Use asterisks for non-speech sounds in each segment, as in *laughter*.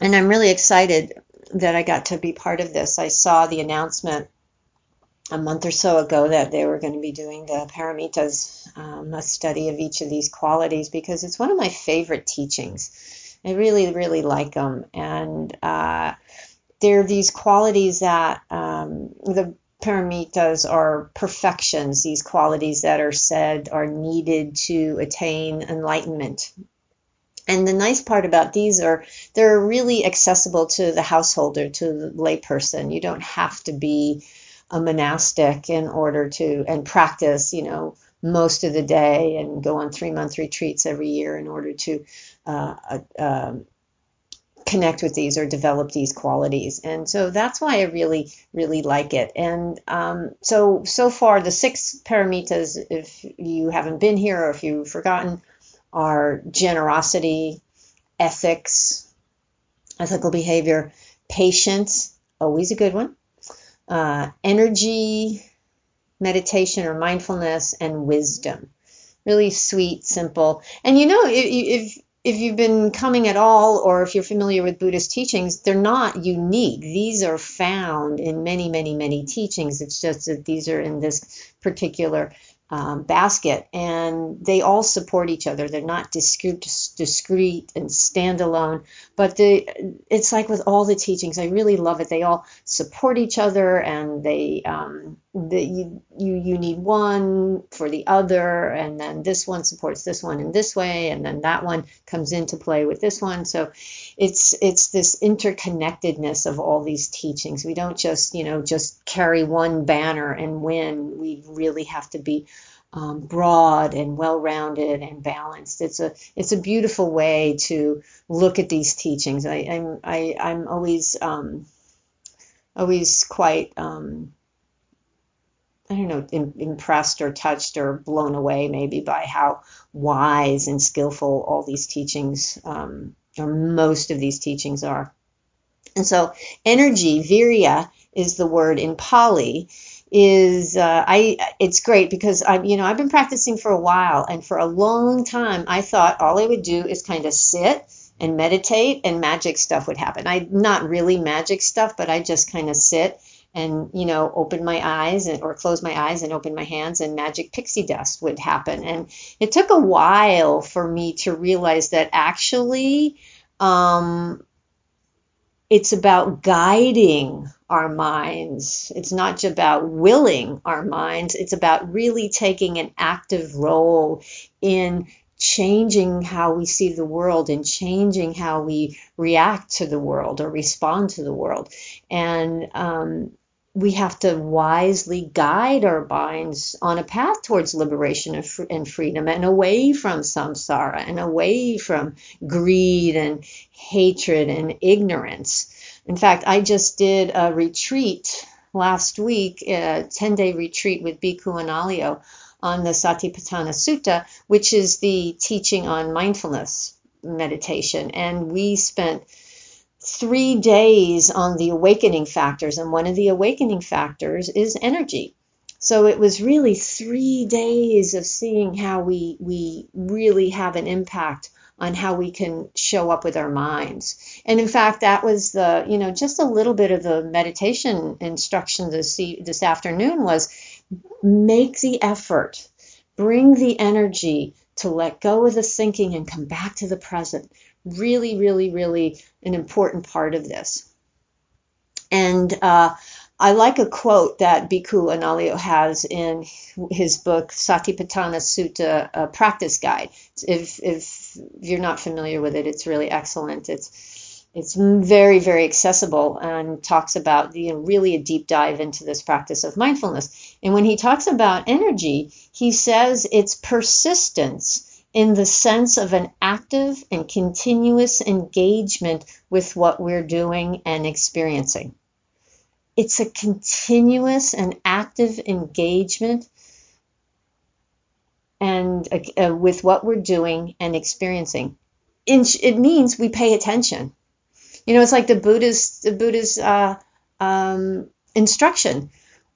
and I'm really excited that I got to be part of this. I saw the announcement a month or so ago that they were going to be doing the paramitas, um, a study of each of these qualities, because it's one of my favorite teachings. I really, really like them. And uh, they're these qualities that um, the paramitas are perfections, these qualities that are said are needed to attain enlightenment. And the nice part about these are they're really accessible to the householder, to the layperson. You don't have to be a monastic in order to and practice, you know, most of the day and go on three month retreats every year in order to uh, uh, um, connect with these or develop these qualities. And so that's why I really, really like it. And um, so, so far, the six paramitas, if you haven't been here or if you've forgotten, are generosity, ethics, ethical behavior, patience, always a good one, uh, energy, meditation or mindfulness, and wisdom. Really sweet, simple. And you know, if, if if you've been coming at all or if you're familiar with Buddhist teachings, they're not unique. These are found in many, many, many teachings. It's just that these are in this particular um, basket, and they all support each other. They're not discrete, discrete and standalone, but the, it's like with all the teachings. I really love it. They all support each other, and they um, the, you, you you need one for the other, and then this one supports this one in this way, and then that one comes into play with this one. So it's it's this interconnectedness of all these teachings. We don't just you know just carry one banner and win. We really have to be um, broad and well-rounded and balanced. It's a it's a beautiful way to look at these teachings. I, I'm I, I'm always um, always quite um, I don't know impressed or touched or blown away maybe by how wise and skillful all these teachings um, or most of these teachings are. And so energy, virya, is the word in Pali is uh, I it's great because I you know I've been practicing for a while and for a long time I thought all I would do is kind of sit and meditate and magic stuff would happen. I not really magic stuff, but I just kind of sit and you know open my eyes and, or close my eyes and open my hands and magic pixie dust would happen. And it took a while for me to realize that actually um, it's about guiding our minds. It's not about willing our minds, it's about really taking an active role in changing how we see the world and changing how we react to the world or respond to the world. And um, we have to wisely guide our minds on a path towards liberation and, fr- and, freedom and away from samsara and away from greed and hatred and ignorance. In fact, I just did a retreat last week, a 10 day retreat with Bhikkhu Analayo on the Satipatthana Sutta, which is the teaching on mindfulness meditation. And we spent three days on the awakening factors, and one of the awakening factors is energy. So it was really three days of seeing how we we really have an impact on how we can show up with our minds. And in fact, that was the you know just a little bit of the meditation instruction this this afternoon was make the effort, bring the energy to let go of the thinking and come back to the present really, really, really an important part of this. And uh, I like a quote that Bhikkhu Analayo has in his book Satipatthana Sutta uh, Practice Guide. If, if you're not familiar with it, it's really excellent. It's it's very very accessible and talks about know, really a deep dive into this practice of mindfulness. And when he talks about energy, he says it's persistence in the sense of an active and continuous engagement with what we're doing and experiencing. It's a continuous and active engagement and uh, with what we're doing and experiencing. it means we pay attention. You know, it's like the Buddha's the Buddhist uh, um, instruction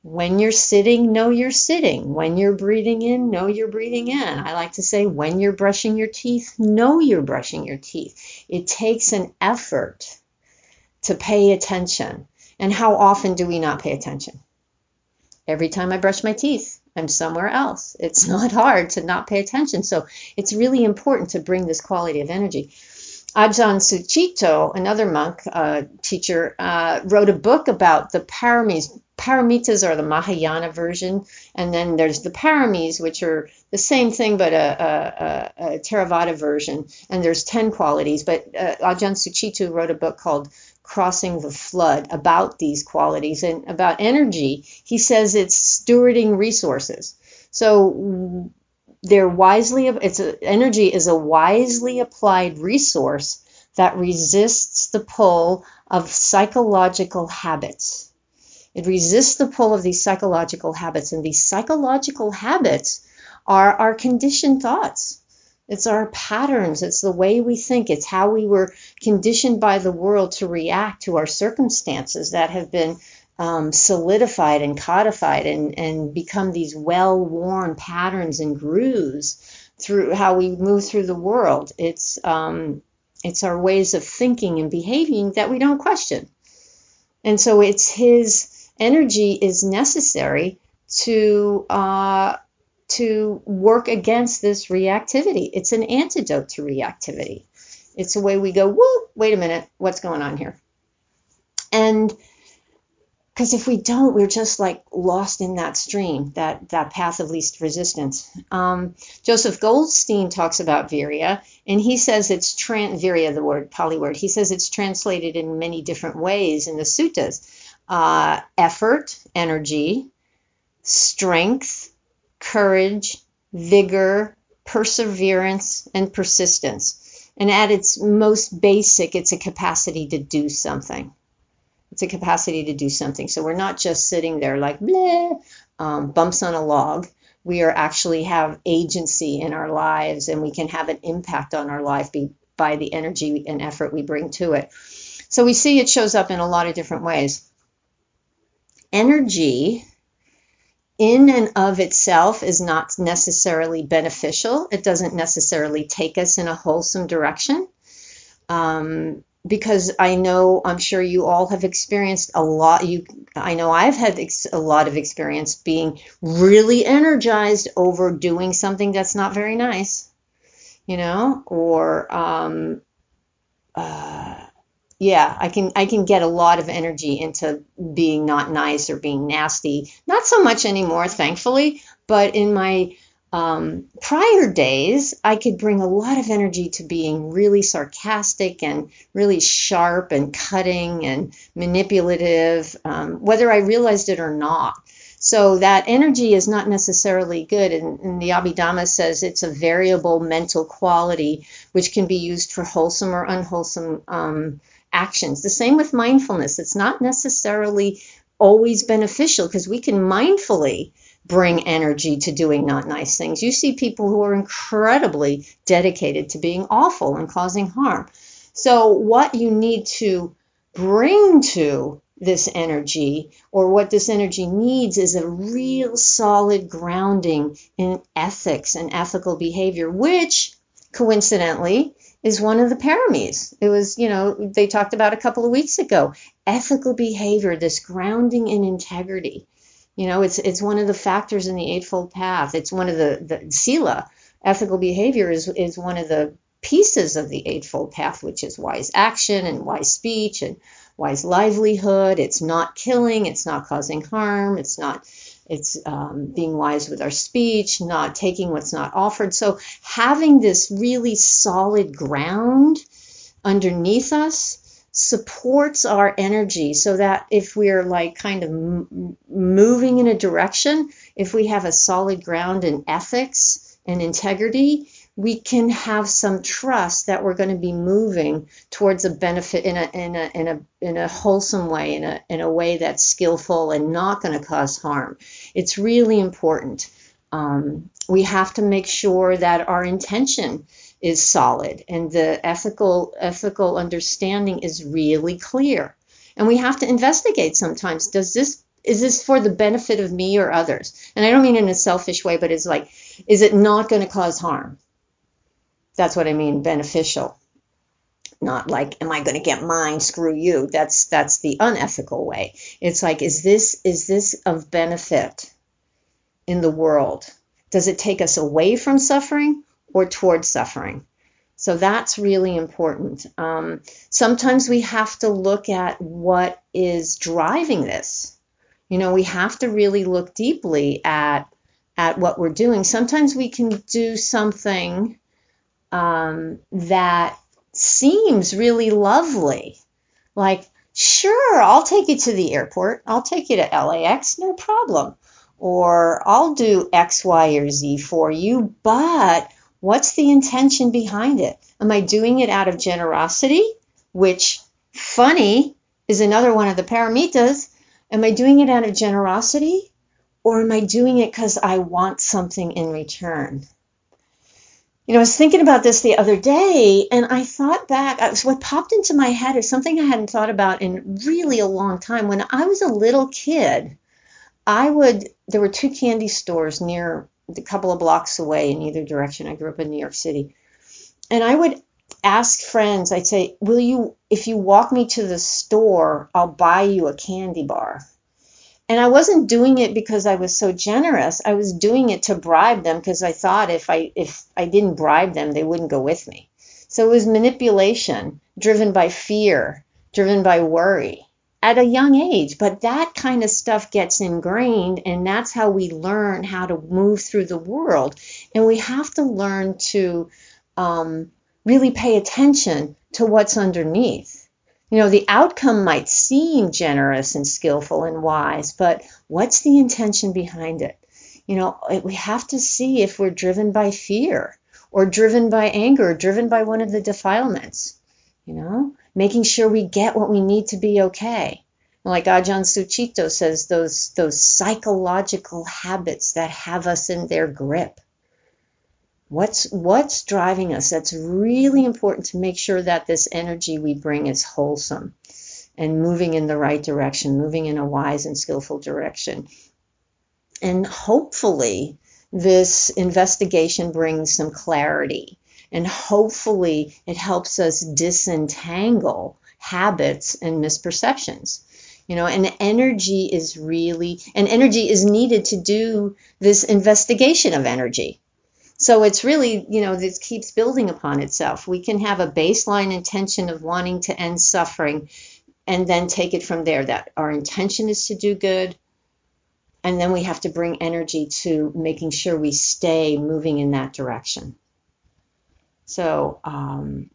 when you're sitting, know you're sitting. When you're breathing in, know you're breathing in. I like to say, when you're brushing your teeth, know you're brushing your teeth. It takes an effort to pay attention. And how often do we not pay attention? Every time I brush my teeth, I'm somewhere else. It's *laughs* not hard to not pay attention. So it's really important to bring this quality of energy. Ajahn Sucitto, another monk uh, teacher, uh, wrote a book about the paramis. Paramitas are the Mahayana version, and then there's the paramis, which are the same thing but a, a, a, Theravada version. And there's ten qualities. But uh, Ajahn Sucitto wrote a book called Crossing the Flood about these qualities and about energy. He says it's stewarding resources. So they're wisely it's a, energy is a wisely applied resource that resists the pull of psychological habits. It resists the pull of these psychological habits, and these psychological habits are our conditioned thoughts. It's our patterns. It's the way we think. It's how we were conditioned by the world to react to our circumstances that have been um, solidified and codified and, and become these well worn patterns and grooves through how we move through the world. It's um, it's our ways of thinking and behaving that we don't question. And so it's his energy is necessary to uh, to work against this reactivity. It's an antidote to reactivity. It's a way we go, whoa, wait a minute, what's going on here? And because if we don't, we're just like lost in that stream, that that path of least resistance. Um, Joseph Goldstein talks about virya, and he says it's tran- virya, the word Pali word. He says it's translated in many different ways in the suttas: uh, effort, energy, strength, courage, vigor, perseverance, and persistence. And at its most basic, it's a capacity to do something it's a capacity to do something. So we're not just sitting there like bleh, um, bumps on a log. We are actually have agency in our lives, and we can have an impact on our life be, by the energy and effort we bring to it. So we see it shows up in a lot of different ways. Energy in and of itself is not necessarily beneficial. It doesn't necessarily take us in a wholesome direction. Um, because I know I'm sure you all have experienced a lot you I know I've had ex- a lot of experience being really energized over doing something that's not very nice you know or um uh yeah i can i can get a lot of energy into being not nice or being nasty. Not so much anymore thankfully but in my um, prior days, I could bring a lot of energy to being really sarcastic and really sharp and cutting and manipulative, um, whether I realized it or not. So that energy is not necessarily good. And, and, the Abhidhamma says it's a variable mental quality which can be used for wholesome or unwholesome um, actions. The same with mindfulness. It's not necessarily always beneficial because we can mindfully bring energy to doing not nice things. You see people who are incredibly dedicated to being awful and causing harm. So, what you need to bring to this energy, or what this energy needs, is a real solid grounding in ethics and ethical behavior, which coincidentally is one of the paramis. It was, you know, they talked about a couple of weeks ago. Ethical behavior, this grounding in integrity. You know, it's it's one of the factors in the Eightfold Path. It's one of the, the Sila. Ethical behavior is, is one of the pieces of the Eightfold Path, which is wise action and wise speech and wise livelihood. It's not killing, it's not causing harm, it's not it's um, being wise with our speech, not taking what's not offered. So having this really solid ground underneath us supports our energy so that if we're like kind of m- moving in a direction, if we have a solid ground in ethics and integrity, we can have some trust that we're going to be moving towards a benefit in a in a in a in a wholesome way, in a in a way that's skillful and not going to cause harm. It's really important. Um, we have to make sure that our intention is solid and the ethical ethical understanding is really clear. And we have to investigate sometimes. Does this is this for the benefit of me or others? And I don't mean in a selfish way, but it's like, is it not going to cause harm? That's what I mean, beneficial. not like am i going to get mine screw you that's that's the unethical way it's like is this is this of benefit in the world does it take us away from suffering or towards suffering so that's really important um, sometimes we have to look at what is driving this you know we have to really look deeply at at what we're doing sometimes we can do something um, that seems really lovely. Like, sure, I'll take you to the airport. I'll take you to LAX, no problem. Or I'll do X, Y, or Z for you, but what's the intention behind it? Am I doing it out of generosity? Which, funny, is another one of the paramitas. Am I doing it out of generosity? Or am I doing it because I want something in return? You know, I was thinking about this the other day and I thought back, what popped into my head is something I hadn't thought about in really a long time. When I was a little kid, I would, there were two candy stores near a couple of blocks away in either direction. I grew up in New York City. And I would ask friends, I'd say, Will you, if you walk me to the store, I'll buy you a candy bar. And I wasn't doing it because I was so generous. I was doing it to bribe them because I thought if I if I didn't bribe them, they wouldn't go with me. So it was manipulation, driven by fear, driven by worry at a young age. But that kind of stuff gets ingrained, and that's how we learn how to move through the world. And we have to learn to um, really pay attention to what's underneath you know, the outcome might seem generous and skillful and wise, but what's the intention behind it? You know, we have to see if we're driven by fear or driven by anger, or driven by one of the defilements. You know, making sure we get what we need to be okay. Like Ajahn Sucitto says, those those psychological habits that have us in their grip. What's what's driving us? That's really important to make sure that this energy we bring is wholesome and moving in the right direction, moving in a wise and skillful direction. And hopefully this investigation brings some clarity and hopefully it helps us disentangle habits and misperceptions you know and energy is really and energy is needed to do this investigation of energy so it's really, you know, this keeps building upon itself. We can have a baseline intention of wanting to end suffering and then take it from there that our intention is to do good. And then we have to bring energy to making sure we stay moving in that direction. So, um,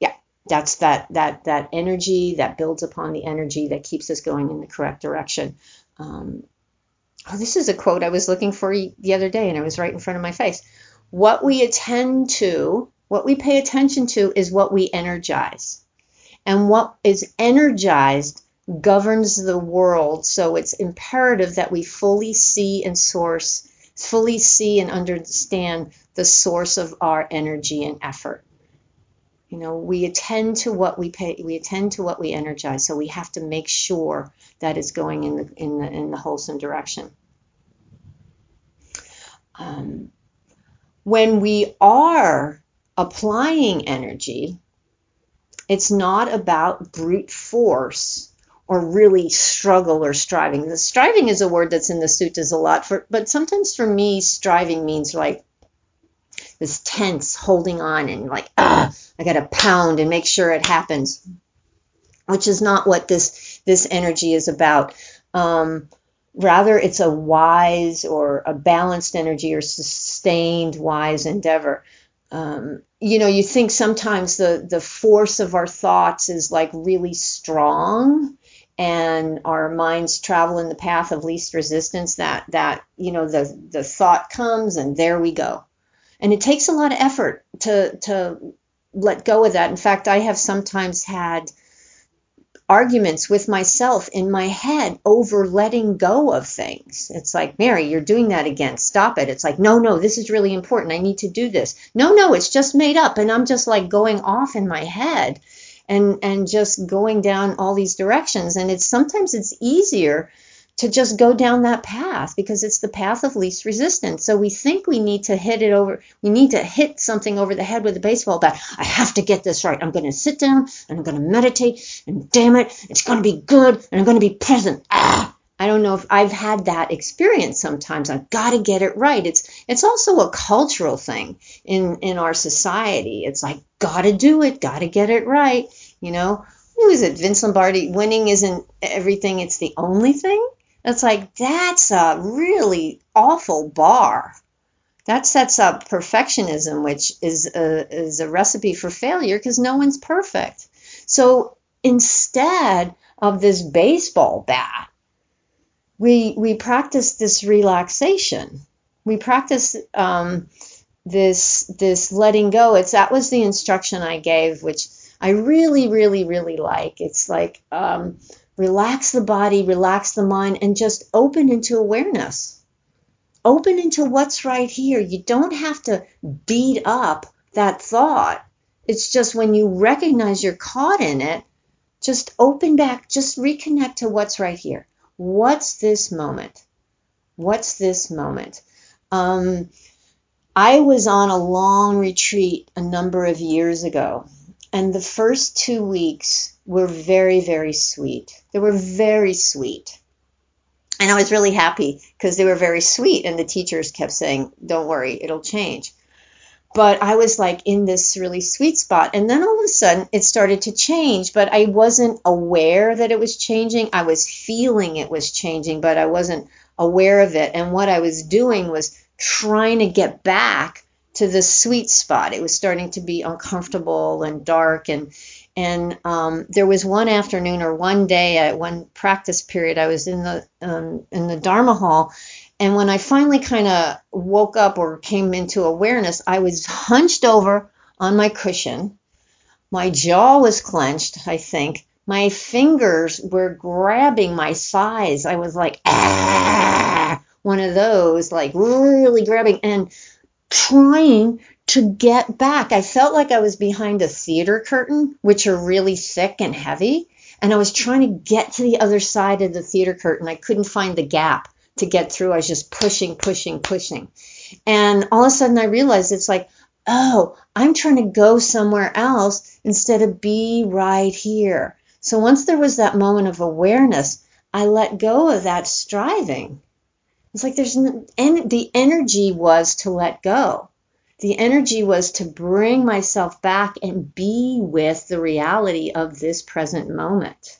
yeah, that's that that that energy that builds upon the energy that keeps us going in the correct direction. Um, oh, this is a quote I was looking for the other day and it was right in front of my face. What we attend to, what we pay attention to is what we energize. And what is energized governs the world. So it's imperative that we fully see and source, fully see and understand the source of our energy and effort. You know, we attend to what we pay, we attend to what we energize. So we have to make sure that it's going in the in the in the wholesome direction. Um, when we are applying energy, it's not about brute force or really struggle or striving. The striving is a word that's in the suttas a lot for, but sometimes for me, striving means like this tense holding on and like, ah, I got to pound and make sure it happens, which is not what this this energy is about. Um, rather, it's a wise or a balanced energy or sustained wise endeavor. Um, you know, you think sometimes the the force of our thoughts is like really strong, and our minds travel in the path of least resistance. That that you know the the thought comes and there we go, and it takes a lot of effort to to let go of that. In fact, I have sometimes had arguments with myself in my head over letting go of things. It's like, Mary, you're doing that again. Stop it. It's like, no, no, this is really important. I need to do this. No, no, it's just made up. And I'm just like going off in my head and, and just going down all these directions. And it's sometimes it's easier to just go down that path because it's the path of least resistance. So we think we need to hit it over, we need to hit something over the head with a baseball bat. I have to get this right. I'm going to sit down and I'm going to meditate and damn it, it's going to be good and I'm going to be present. Ah! I don't know if I've had that experience sometimes. I've got to get it right. It's it's also a cultural thing in in our society. It's like got to do it, got to get it right, you know. Who is it? Vince Lombardi, winning isn't everything, it's the only thing. It's like that's a really awful bar. That sets up perfectionism, which is a, is a recipe for failure because no one's perfect. So instead of this baseball bat, we we practice this relaxation. We practice um, this this letting go. It's that was the instruction I gave, which I really, really, really like. It's like um, relax the body, relax the mind, and just open into awareness. Open into what's right here. You don't have to beat up that thought. It's just when you recognize you're caught in it, just open back, just reconnect to what's right here. What's this moment? What's this moment? Um, I was on a long retreat a number of years ago, and the first two weeks were very, very sweet. They were very sweet. And I was really happy because they were very sweet, and the teachers kept saying, Don't worry, it'll change. But I was like in this really sweet spot. And then all of a sudden it started to change, but I wasn't aware that it was changing. I was feeling it was changing, but I wasn't aware of it. And what I was doing was trying to get back to the sweet spot. It was starting to be uncomfortable and dark and and um, there was one afternoon or one day at one practice period I was in the um, in the Dharma hall and when I finally kind of woke up or came into awareness I was hunched over on my cushion. My jaw was clenched I think. My fingers were grabbing my thighs. I was like ah! One of those like really grabbing and trying to get back. I felt like I was behind a theater curtain, which are really thick and heavy. And I was trying to get to the other side of the theater curtain. I couldn't find the gap to get through. I was just pushing, pushing, pushing. And all of a sudden I realized it's like, oh, I'm trying to go somewhere else instead of be right here. So once there was that moment of awareness, I let go of that striving it's like there's and the energy was to let go. The energy was to bring myself back and be with the reality of this present moment.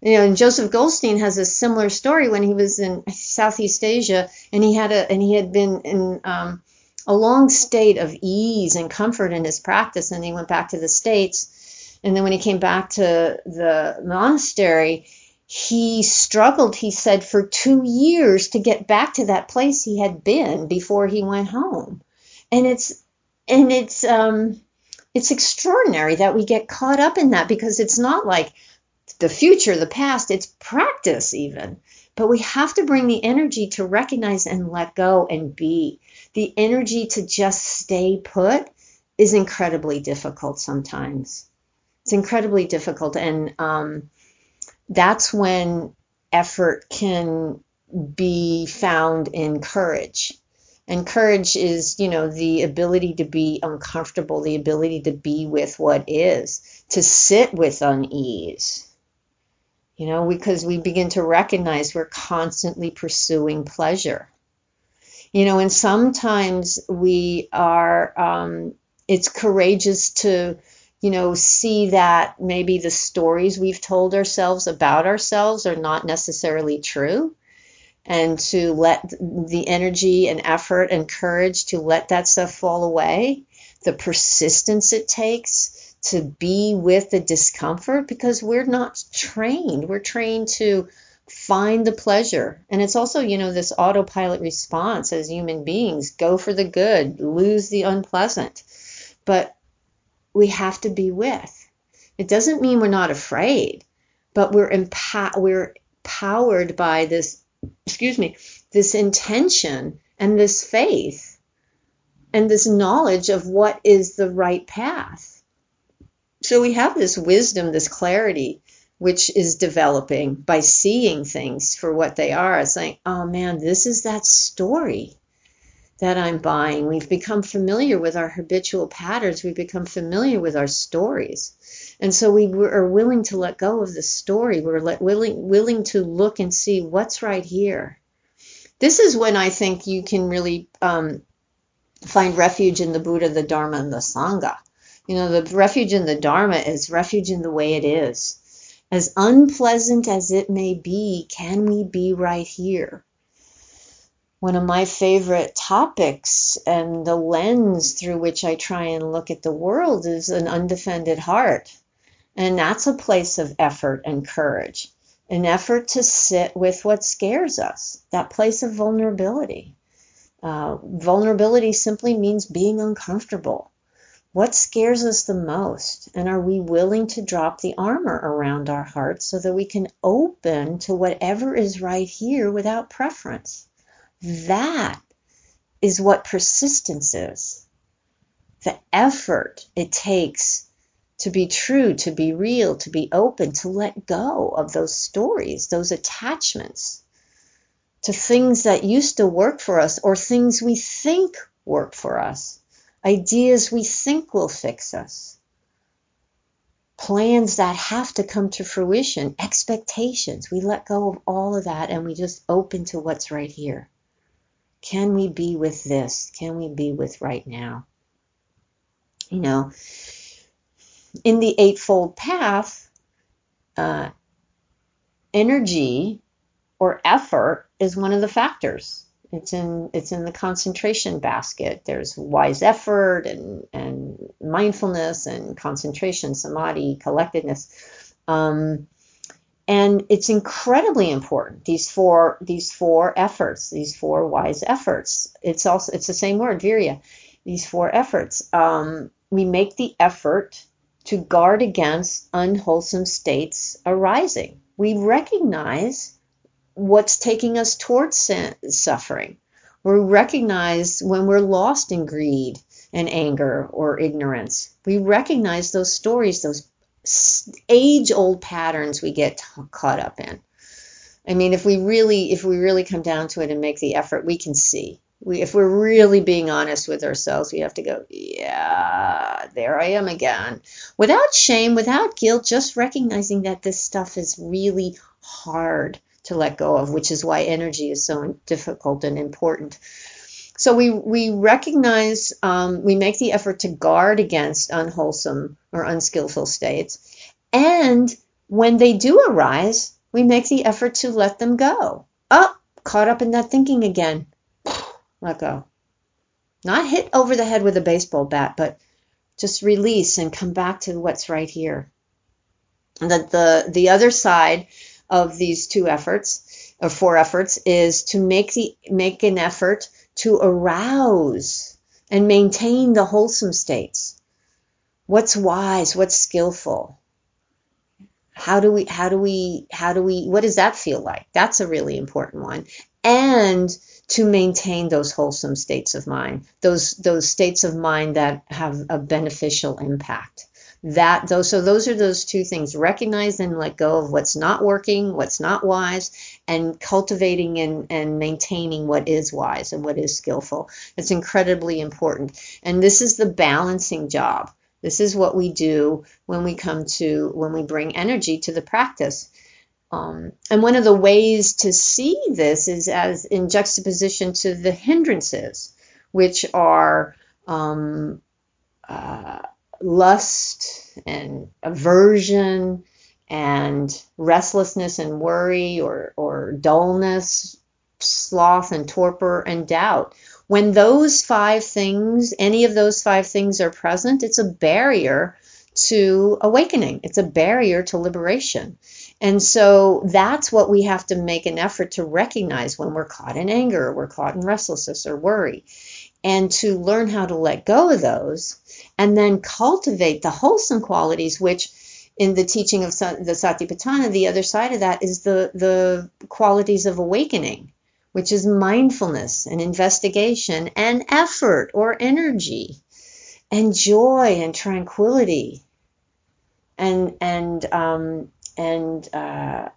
You know, and Joseph Goldstein has a similar story when he was in Southeast Asia and he had a and he had been in um, a long state of ease and comfort in his practice and he went back to the states and then when he came back to the monastery he struggled, he said, for two years to get back to that place he had been before he went home. And it's and it's um it's extraordinary that we get caught up in that because it's not like the future, the past, it's practice even. But we have to bring the energy to recognize and let go and be. The energy to just stay put is incredibly difficult sometimes. It's incredibly difficult. And um, that's when effort can be found in courage. And courage is, you know, the ability to be uncomfortable, the ability to be with what is, to sit with unease. You know, because we begin to recognize we're constantly pursuing pleasure. You know, and sometimes we are, um, it's courageous to you know, see that maybe the stories we've told ourselves about ourselves are not necessarily true and to let the energy and effort and courage to let that stuff fall away, the persistence it takes to be with the discomfort because we're not trained. We're trained to find the pleasure. And it's also, you know, this autopilot response as human beings go for the good, lose the unpleasant. But we have to be with. It doesn't mean we're not afraid, but we're empowered. we're powered by this, excuse me, this intention and this faith and this knowledge of what is the right path. So we have this wisdom, this clarity which is developing by seeing things for what they are, saying, oh man, this is that story that I'm buying. We've become familiar with our habitual patterns. We've become familiar with our stories. And so we are willing to let go of the story. We're let, willing, willing to look and see what's right here. This is when I think you can really um, find refuge in the Buddha, the Dharma, and the Sangha. You know, the refuge in the Dharma is refuge in the way it is. As unpleasant as it may be, can we be right here? One of my favorite topics and the lens through which I try and look at the world is an undefended heart. And that's a place of effort and courage, an effort to sit with what scares us, that place of vulnerability. Uh, vulnerability simply means being uncomfortable. What scares us the most? And are we willing to drop the armor around our hearts so that we can open to whatever is right here without preference? That is what persistence is. The effort it takes to be true, to be real, to be open, to let go of those stories, those attachments to things that used to work for us or things we think work for us ideas we think will fix us, plans that have to come to fruition, expectations. We let go of all of that and we just open to what's right here. Can we be with this? Can we be with right now? You know, in the Eightfold Path, uh, energy or effort is one of the factors. It's in it's in the concentration basket. There's wise effort and and mindfulness and concentration, samadhi, collectedness. Um, and it's incredibly important these four these four efforts these four wise efforts it's also it's the same word virya these four efforts um, we make the effort to guard against unwholesome states arising we recognize what's taking us towards suffering. We recognize when we're lost in greed and anger or ignorance. We recognize those stories, those age old patterns we get caught up in. I mean, if we really, if we really come down to it and make the effort, we can see. We, if we're really being honest with ourselves, we have to go, yeah, there I am again. Without shame, without guilt, just recognizing that this stuff is really hard to let go of, which is why energy is so difficult and important. So we we recognize um, we make the effort to guard against unwholesome or unskillful states, and when they do arise, we make the effort to let them go. Up, oh, caught up in that thinking again. Let go. Not hit over the head with a baseball bat, but just release and come back to what's right here. And that the the other side of these two efforts or four efforts is to make the make an effort to arouse and maintain the wholesome states. What's wise? What's skillful? How do we how do we how do we what does that feel like? That's a really important one. And to maintain those wholesome states of mind, those those states of mind that have a beneficial impact that those so those are those two things recognize and let go of what's not working what's not wise and cultivating and, and maintaining what is wise and what is skillful. It's incredibly important. And this is the balancing job. This is what we do when we come to when we bring energy to the practice. Um, and one of the ways to see this is as in juxtaposition to the hindrances which are um, uh, lust and aversion and restlessness and worry or, or dullness, sloth and torpor and doubt. When those five things, any of those five things are present, it's a barrier to awakening. It's a barrier to liberation. And so that's what we have to make an effort to recognize when we're caught in anger, or we're caught in restlessness or worry, and to learn how to let go of those and then cultivate the wholesome qualities, which in the teaching of the Satipatthana, the other side of that is the, the qualities of awakening, which is mindfulness and investigation and effort or energy and joy and tranquility and, and um, and uh,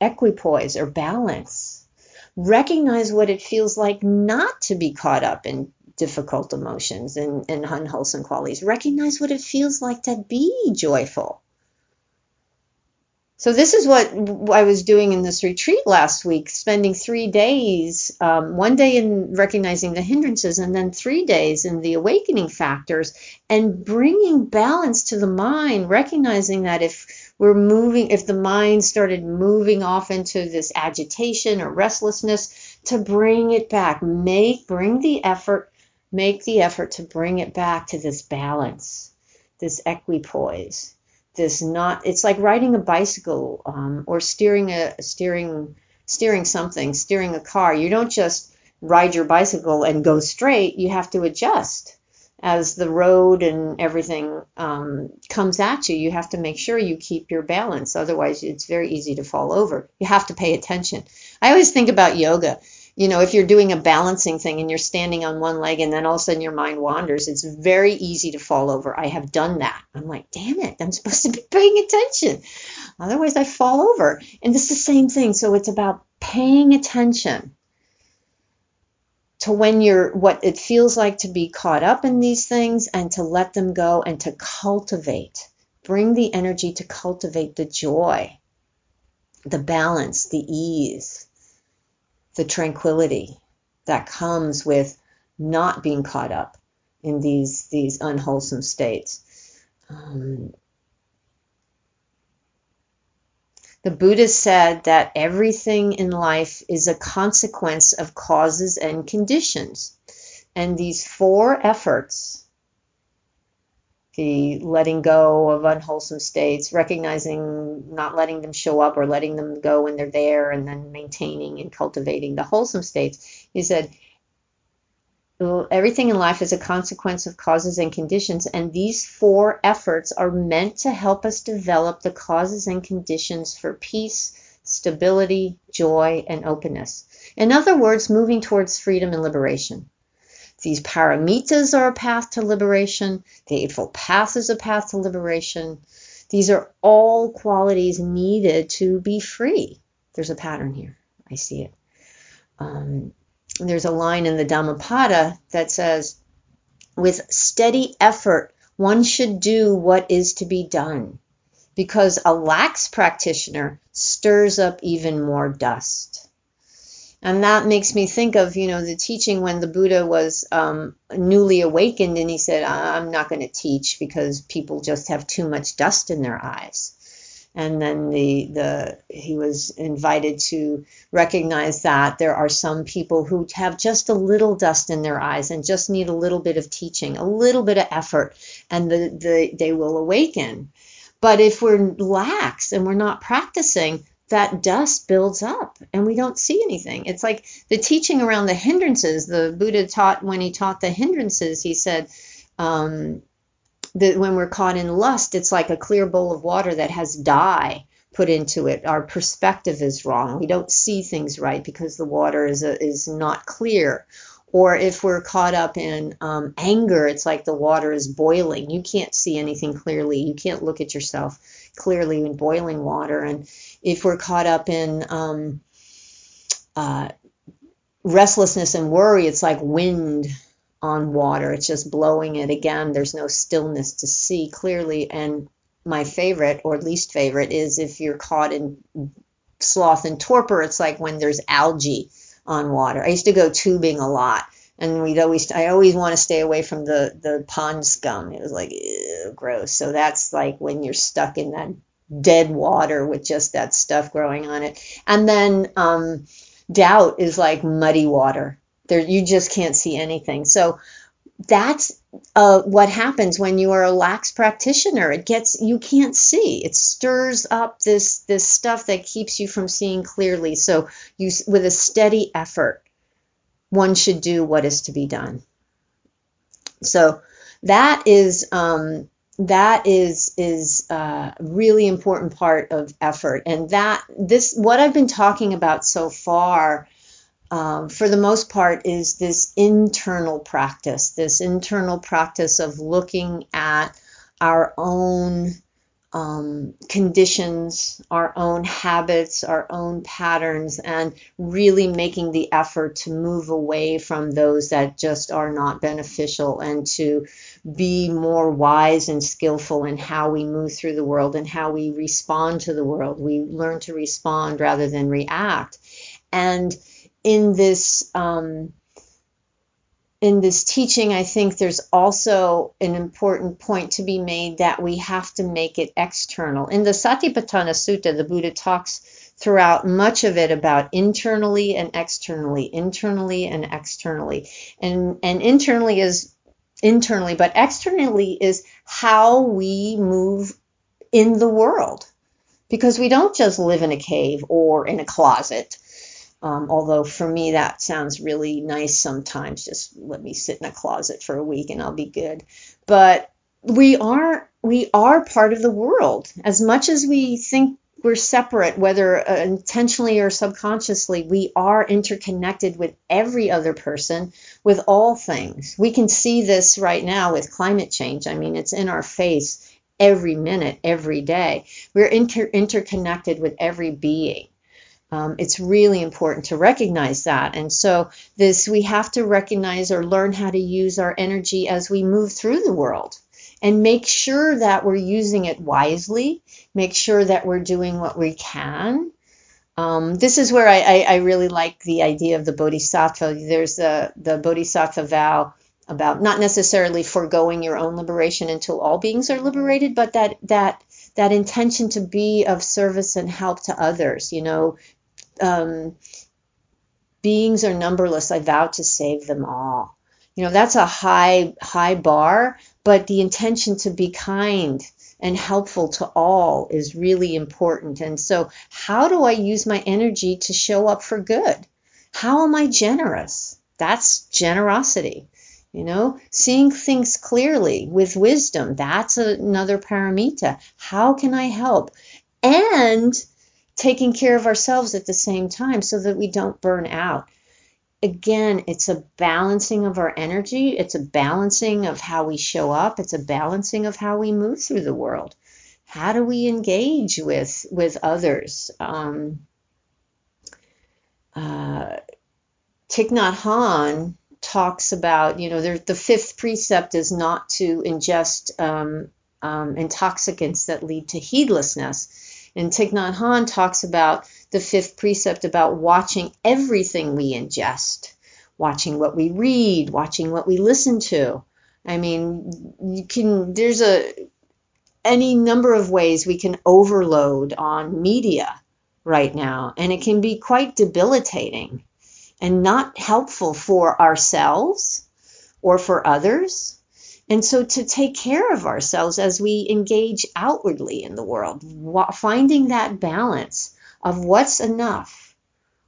equipoise or balance. Recognize what it feels like not to be caught up in difficult emotions and, and unwholesome qualities. Recognize what it feels like to be joyful. So this is what I was doing in this retreat last week, spending three days, um, one day in recognizing the hindrances, and then three days in the awakening factors, and bringing balance to the mind, recognizing that if we're moving, if the mind started moving off into this agitation or restlessness, to bring it back, make, bring the effort, make the effort to bring it back to this balance, this equipoise this not it's like riding a bicycle um, or steering a steering steering something steering a car. You don't just ride your bicycle and go straight. You have to adjust as the road and everything um, comes at you. You have to make sure you keep your balance. Otherwise it's very easy to fall over. You have to pay attention. I always think about yoga you know, if you're doing a balancing thing and you're standing on one leg and then all of a sudden your mind wanders, it's very easy to fall over. I have done that. I'm like, damn it, I'm supposed to be paying attention. Otherwise, I fall over. And it's the same thing. So it's about paying attention to when you're what it feels like to be caught up in these things and to let them go and to cultivate. Bring the energy to cultivate the joy, the balance, the ease the tranquility that comes with not being caught up in these these unwholesome states. Um, the Buddha said that everything in life is a consequence of causes and conditions. And these four efforts the letting go of unwholesome states, recognizing not letting them show up or letting them go when they're there, and then maintaining and cultivating the wholesome states. He said, everything in life is a consequence of causes and conditions, and these four efforts are meant to help us develop the causes and conditions for peace, stability, joy, and openness. In other words, moving towards freedom and liberation. These paramitas are a path to liberation. The Eightfold Path is a path to liberation. These are all qualities needed to be free. There's a pattern here. I see it. Um, there's a line in the Dhammapada that says, with steady effort, one should do what is to be done, because a lax practitioner stirs up even more dust. And that makes me think of, you know, the teaching when the Buddha was um, newly awakened and he said, I'm not going to teach because people just have too much dust in their eyes. And then the, the he was invited to recognize that there are some people who have just a little dust in their eyes and just need a little bit of teaching, a little bit of effort, and the, the, they will awaken. But if we're lax and we're not practicing, that dust builds up and we don't see anything. It's like the teaching around the hindrances. The Buddha taught when he taught the hindrances, he said um, that when we're caught in lust, it's like a clear bowl of water that has dye put into it. Our perspective is wrong. We don't see things right because the water is a, is not clear. Or if we're caught up in um, anger, it's like the water is boiling. You can't see anything clearly. You can't look at yourself clearly in boiling water. And if we're caught up in um, uh, restlessness and worry, it's like wind on water. It's just blowing it. Again, there's no stillness to see clearly. And my favorite, or least favorite, is if you're caught in sloth and torpor, it's like when there's algae on water. I used to go tubing a lot. And we'd always, I always want to stay away from the, the pond scum. It was like, ew, gross. So that's like when you're stuck in that dead water with just that stuff growing on it. And then um, doubt is like muddy water. There, you just can't see anything. So that's uh, what happens when you are a lax practitioner. It gets you can't see. It stirs up this this stuff that keeps you from seeing clearly. So you, with a steady effort, one should do what is to be done. So that is um, that is is a really important part of effort. And that this what i've been talking about so far um, for the most part is this internal practice this internal practice of looking at our own um, conditions, our own habits, our own patterns, and really making the effort to move away from those that just are not beneficial and to be more wise and skillful in how we move through the world and how we respond to the world. We learn to respond rather than react. And in this, um, in this teaching, I think there's also an important point to be made that we have to make it external. In the Satipatthana Sutta, the Buddha talks throughout much of it about internally and externally, internally and externally. And, and internally is internally, but externally is how we move in the world. Because we don't just live in a cave or in a closet um, although for me, that sounds really nice sometimes. Just let me sit in a closet for a week and I'll be good. But we are we are part of the world as much as we think we're separate, whether uh, intentionally or subconsciously, we are interconnected with every other person, with all things. We can see this right now with climate change. I mean, it's in our face every minute, every day. We're inter- interconnected with every being. Um, it's really important to recognize that. And so this we have to recognize or learn how to use our energy as we move through the world and make sure that we're using it wisely, make sure that we're doing what we can. Um, this is where I, I, I, really like the idea of the bodhisattva. There's the, the bodhisattva vow about not necessarily foregoing your own liberation until all beings are liberated, but that that that intention to be of service and help to others. You know, um, beings are numberless. I vow to save them all. You know, that's a high, high bar, but the intention to be kind and helpful to all is really important. And so, how do I use my energy to show up for good? How am I generous? That's generosity. You know, seeing things clearly with wisdom, that's another paramita. How can I help? And taking care of ourselves at the same time so that we don't burn out. Again, it's a balancing of our energy, it's a balancing of how we show up, it's a balancing of how we move through the world. How do we engage with with others? Um, uh, Thich Nhat Hanh talks about, you know, the fifth precept is not to ingest um, um, intoxicants that lead to heedlessness. And Thich Nhat Hanh talks about the fifth precept about watching everything we ingest, watching what we read, watching what we listen to. I mean, you can, there's a, any number of ways we can overload on media right now, and it can be quite debilitating and not helpful for ourselves or for others and so to take care of ourselves as we engage outwardly in the world, finding that balance of what's enough,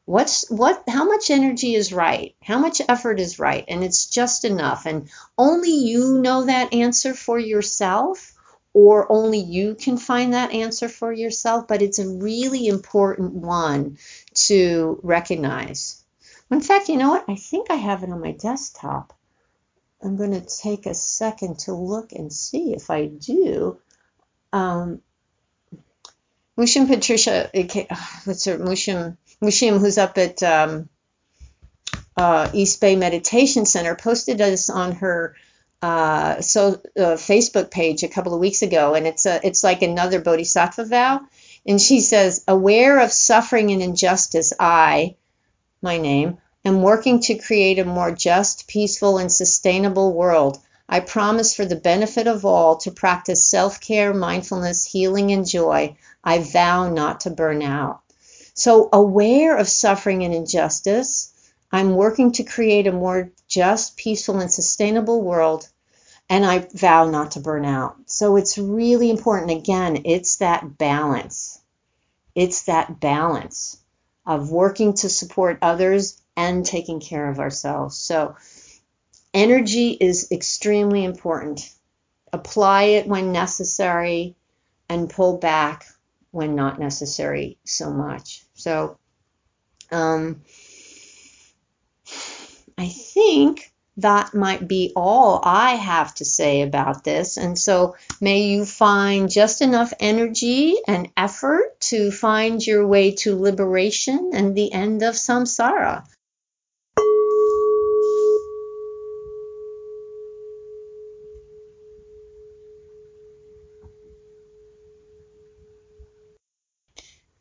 what's what how much energy is right, how much effort is right, and it's just enough. And only you know that answer for yourself or only you can find that answer for yourself, but it's a really important one to recognize. In fact, you know what? I think I have it on my desktop. I'm going to take a second to look and see if I do. Um, Mushim Patricia, *sighs* what's her, Mushim, Mushim, who's up at um, uh, East Bay Meditation Center, posted us on her uh, so uh, Facebook page a couple of weeks ago, and it's a, it's like another Bodhisattva vow, and she says, "Aware of suffering and injustice, I, my name, am working to create a more just, peaceful, and sustainable world. I promise for the benefit of all to practice self care, mindfulness, healing, and joy. I vow not to burn out. So, aware of suffering and injustice, I'm working to create a more just, peaceful, and sustainable world, and I vow not to burn out. So, it's really important. Again, it's that balance. It's that balance of working to support others and taking care of ourselves. So, energy is extremely important. Apply it when necessary and pull back when not necessary so much. So, um, I think that might be all I have to say about this. And so may you find just enough energy and effort to find your way to liberation and the end of samsara.